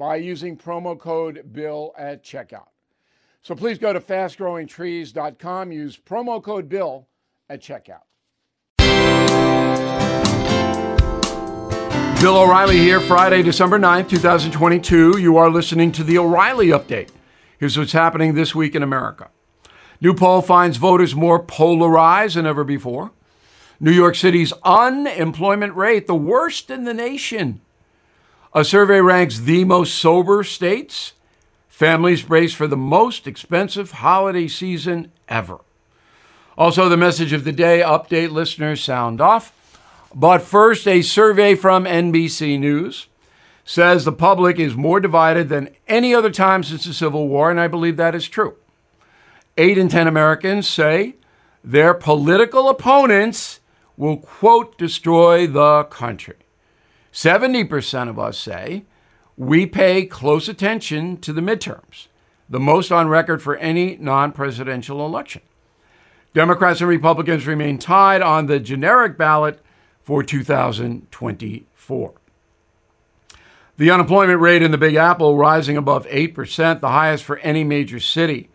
by using promo code BILL at checkout. So please go to fastgrowingtrees.com, use promo code BILL at checkout. Bill O'Reilly here, Friday, December 9th, 2022. You are listening to the O'Reilly Update. Here's what's happening this week in America. New poll finds voters more polarized than ever before. New York City's unemployment rate, the worst in the nation. A survey ranks the most sober states. Families brace for the most expensive holiday season ever. Also, the message of the day update listeners sound off. But first, a survey from NBC News says the public is more divided than any other time since the Civil War, and I believe that is true. Eight in 10 Americans say their political opponents will, quote, destroy the country. 70% of us say we pay close attention to the midterms, the most on record for any non presidential election. Democrats and Republicans remain tied on the generic ballot for 2024. The unemployment rate in the Big Apple rising above 8%, the highest for any major city,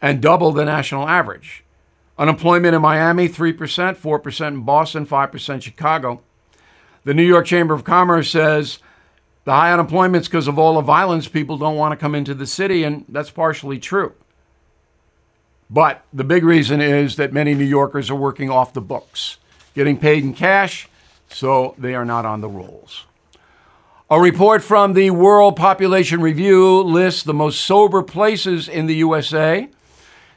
and double the national average. Unemployment in Miami, 3%, 4% in Boston, 5% Chicago. The New York Chamber of Commerce says the high unemployment is because of all the violence. People don't want to come into the city, and that's partially true. But the big reason is that many New Yorkers are working off the books, getting paid in cash, so they are not on the rolls. A report from the World Population Review lists the most sober places in the USA.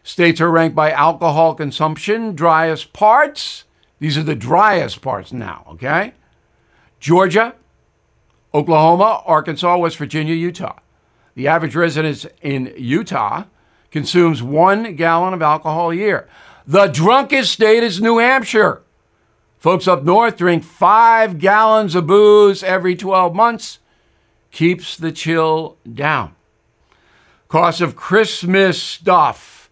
States are ranked by alcohol consumption, driest parts. These are the driest parts now, okay? Georgia, Oklahoma, Arkansas, West Virginia, Utah. The average resident in Utah consumes one gallon of alcohol a year. The drunkest state is New Hampshire. Folks up north drink five gallons of booze every 12 months. Keeps the chill down. Cost of Christmas stuff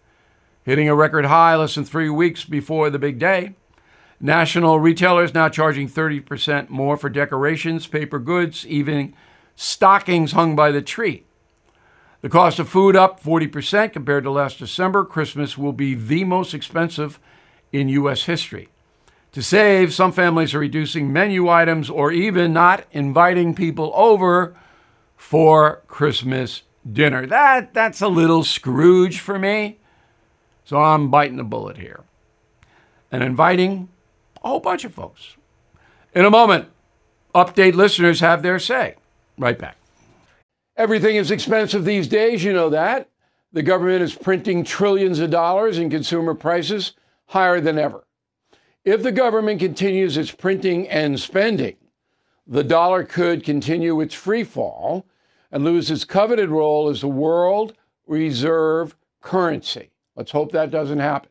hitting a record high less than three weeks before the big day. National retailers now charging 30% more for decorations, paper goods, even stockings hung by the tree. The cost of food up 40% compared to last December. Christmas will be the most expensive in U.S. history. To save, some families are reducing menu items or even not inviting people over for Christmas dinner. That, that's a little Scrooge for me. So I'm biting the bullet here. And inviting a whole bunch of folks. In a moment, update listeners have their say. Right back. Everything is expensive these days, you know that. The government is printing trillions of dollars and consumer prices higher than ever. If the government continues its printing and spending, the dollar could continue its free fall and lose its coveted role as the world reserve currency. Let's hope that doesn't happen.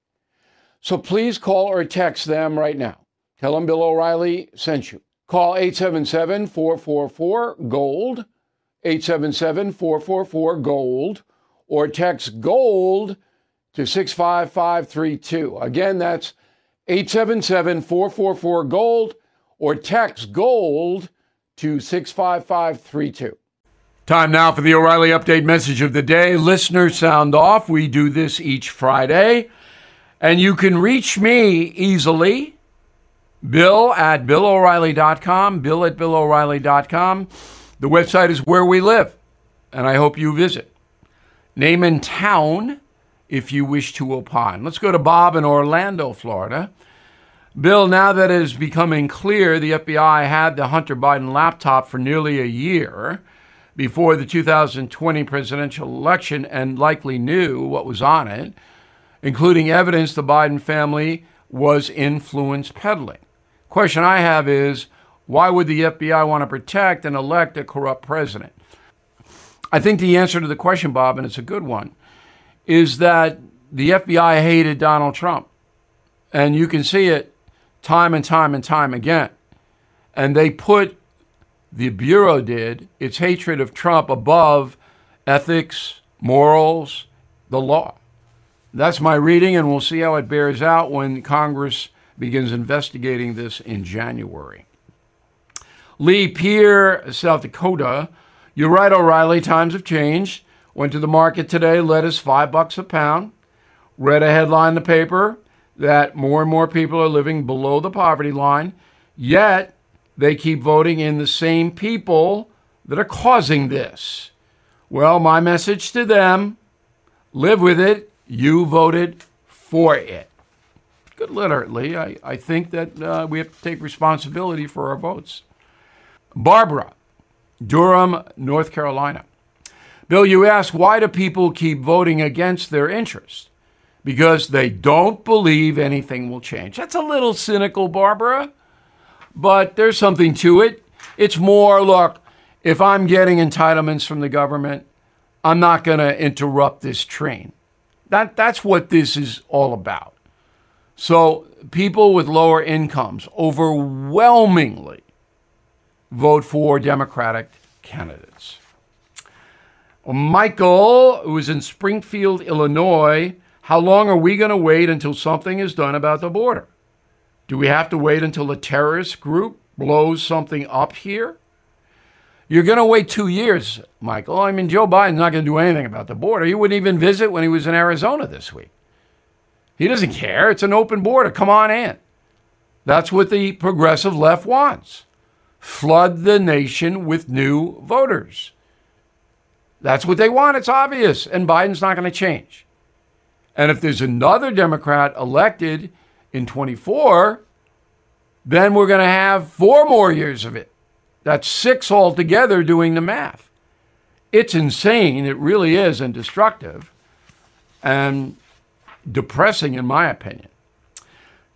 So please call or text them right now. Tell them Bill O'Reilly sent you. Call 877 444 GOLD, 877 444 GOLD or text GOLD to 65532. Again, that's 877 444 GOLD or text GOLD to 65532. Time now for the O'Reilly Update message of the day. Listeners sound off. We do this each Friday. And you can reach me easily. Bill at BillO'Reilly.com. Bill at BillO'Reilly.com. The website is where we live, and I hope you visit. Name and town if you wish to opine. Let's go to Bob in Orlando, Florida. Bill, now that it is becoming clear the FBI had the Hunter Biden laptop for nearly a year before the 2020 presidential election and likely knew what was on it, including evidence the Biden family was influence peddling. Question I have is why would the FBI want to protect and elect a corrupt president? I think the answer to the question, Bob, and it's a good one, is that the FBI hated Donald Trump. And you can see it time and time and time again. And they put, the Bureau did, its hatred of Trump above ethics, morals, the law. That's my reading, and we'll see how it bears out when Congress begins investigating this in January. Lee Pierre, South Dakota. You're right, O'Reilly. Times have changed. Went to the market today, lettuce five bucks a pound. Read a headline in the paper that more and more people are living below the poverty line, yet they keep voting in the same people that are causing this. Well, my message to them live with it. You voted for it. Good literally. I, I think that uh, we have to take responsibility for our votes. Barbara, Durham, North Carolina. Bill, you ask why do people keep voting against their interests? Because they don't believe anything will change. That's a little cynical, Barbara, but there's something to it. It's more look, if I'm getting entitlements from the government, I'm not going to interrupt this train. That, that's what this is all about. So, people with lower incomes overwhelmingly vote for Democratic candidates. Michael, who is in Springfield, Illinois, how long are we going to wait until something is done about the border? Do we have to wait until a terrorist group blows something up here? You're going to wait two years, Michael. I mean, Joe Biden's not going to do anything about the border. He wouldn't even visit when he was in Arizona this week. He doesn't care. It's an open border. Come on in. That's what the progressive left wants flood the nation with new voters. That's what they want. It's obvious. And Biden's not going to change. And if there's another Democrat elected in 24, then we're going to have four more years of it. That's six altogether doing the math. It's insane. It really is and destructive and depressing, in my opinion.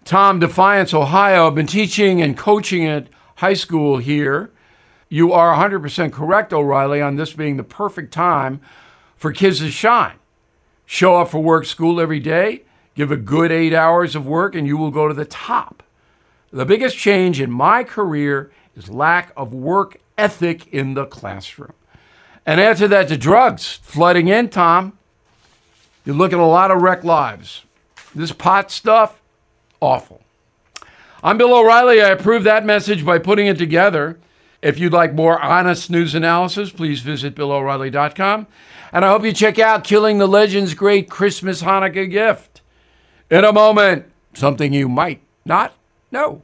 Tom Defiance, Ohio. I've been teaching and coaching at high school here. You are 100% correct, O'Reilly, on this being the perfect time for kids to shine. Show up for work school every day, give a good eight hours of work, and you will go to the top. The biggest change in my career is lack of work ethic in the classroom. And to that the drugs flooding in, Tom. You look at a lot of wrecked lives. This pot stuff, awful. I'm Bill O'Reilly. I approve that message by putting it together. If you'd like more honest news analysis, please visit BillO'Reilly.com. And I hope you check out Killing the Legends great Christmas Hanukkah gift. In a moment, something you might not know.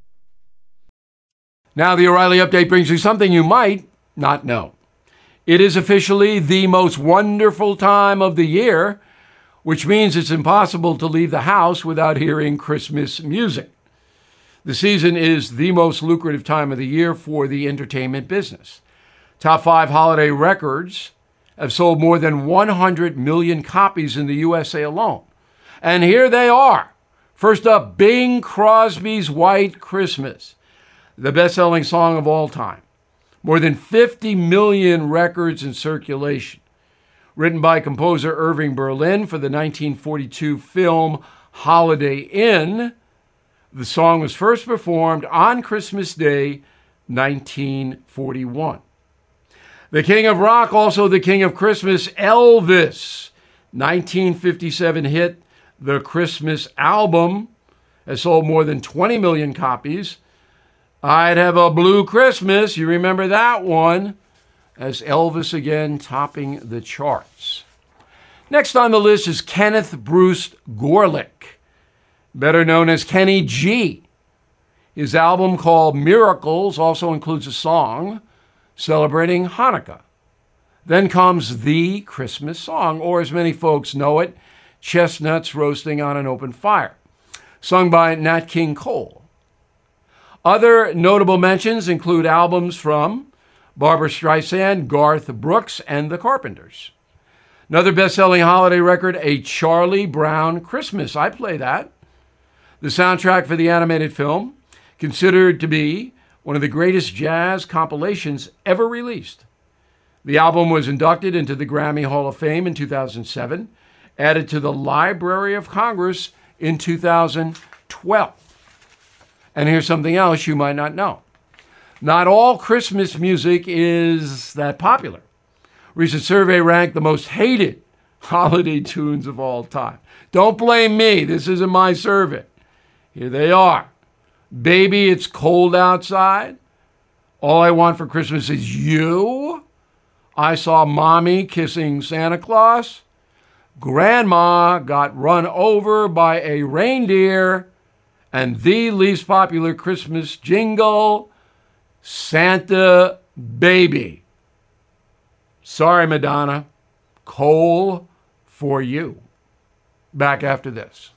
Now, the O'Reilly update brings you something you might not know. It is officially the most wonderful time of the year which means it's impossible to leave the house without hearing Christmas music. The season is the most lucrative time of the year for the entertainment business. Top five holiday records have sold more than 100 million copies in the USA alone. And here they are. First up, Bing Crosby's White Christmas, the best selling song of all time. More than 50 million records in circulation. Written by composer Irving Berlin for the 1942 film Holiday Inn, the song was first performed on Christmas Day, 1941. The King of Rock, also the King of Christmas, Elvis, 1957 hit The Christmas Album, has sold more than 20 million copies. I'd Have a Blue Christmas, you remember that one, as Elvis again topping the charts. Next on the list is Kenneth Bruce Gorelick, better known as Kenny G. His album called Miracles also includes a song celebrating Hanukkah. Then comes the Christmas song, or as many folks know it, Chestnuts Roasting on an Open Fire, sung by Nat King Cole. Other notable mentions include albums from Barbra Streisand, Garth Brooks, and The Carpenters. Another best selling holiday record, A Charlie Brown Christmas. I play that. The soundtrack for the animated film, considered to be one of the greatest jazz compilations ever released. The album was inducted into the Grammy Hall of Fame in 2007, added to the Library of Congress in 2012. And here's something else you might not know. Not all Christmas music is that popular. Recent survey ranked the most hated holiday tunes of all time. Don't blame me. This isn't my survey. Here they are. Baby, it's cold outside. All I want for Christmas is you. I saw mommy kissing Santa Claus. Grandma got run over by a reindeer. And the least popular Christmas jingle Santa Baby. Sorry, Madonna. Coal for you. Back after this.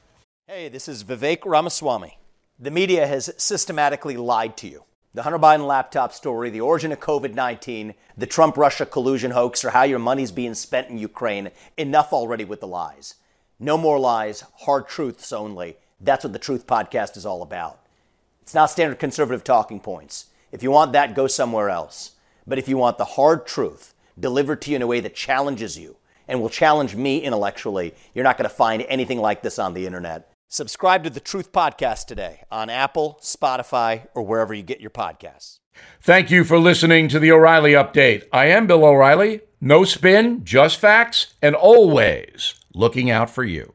Hey, this is Vivek Ramaswamy. The media has systematically lied to you. The Hunter Biden laptop story, the origin of COVID 19, the Trump Russia collusion hoax, or how your money's being spent in Ukraine. Enough already with the lies. No more lies, hard truths only. That's what the Truth Podcast is all about. It's not standard conservative talking points. If you want that, go somewhere else. But if you want the hard truth delivered to you in a way that challenges you and will challenge me intellectually, you're not going to find anything like this on the internet. Subscribe to the Truth Podcast today on Apple, Spotify, or wherever you get your podcasts. Thank you for listening to the O'Reilly Update. I am Bill O'Reilly. No spin, just facts, and always looking out for you.